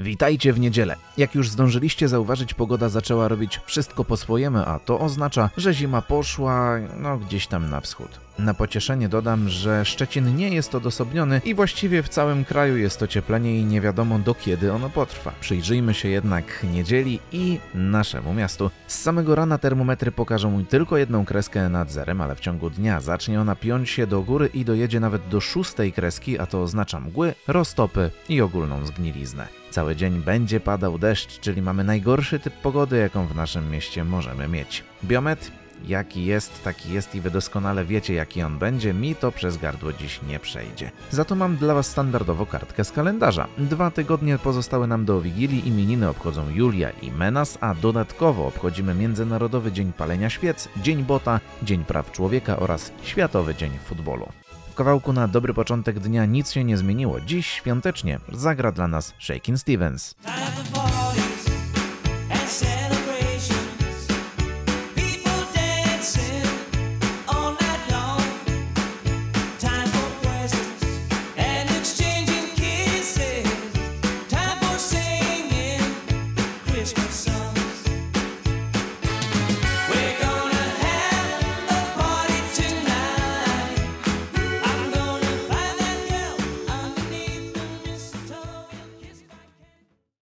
Witajcie w niedzielę. Jak już zdążyliście zauważyć, pogoda zaczęła robić wszystko po swojemu, a to oznacza, że zima poszła, no gdzieś tam na wschód. Na pocieszenie dodam, że Szczecin nie jest odosobniony i właściwie w całym kraju jest to cieplenie i nie wiadomo do kiedy ono potrwa. Przyjrzyjmy się jednak niedzieli i naszemu miastu. Z samego rana termometry pokażą tylko jedną kreskę nad zerem, ale w ciągu dnia zacznie ona piąć się do góry i dojedzie nawet do szóstej kreski, a to oznacza mgły, roztopy i ogólną zgniliznę. Cały dzień będzie padał deszcz, czyli mamy najgorszy typ pogody, jaką w naszym mieście możemy mieć. Biometr Jaki jest, taki jest i wy doskonale wiecie, jaki on będzie, mi to przez gardło dziś nie przejdzie. Za to mam dla was standardowo kartkę z kalendarza. Dwa tygodnie pozostały nam do Wigilii, imieniny obchodzą Julia i Menas, a dodatkowo obchodzimy Międzynarodowy Dzień Palenia Świec, Dzień Bota, Dzień Praw Człowieka oraz Światowy Dzień Futbolu. W kawałku na dobry początek dnia nic się nie zmieniło. Dziś świątecznie zagra dla nas Shakin' Stevens. Christmas song.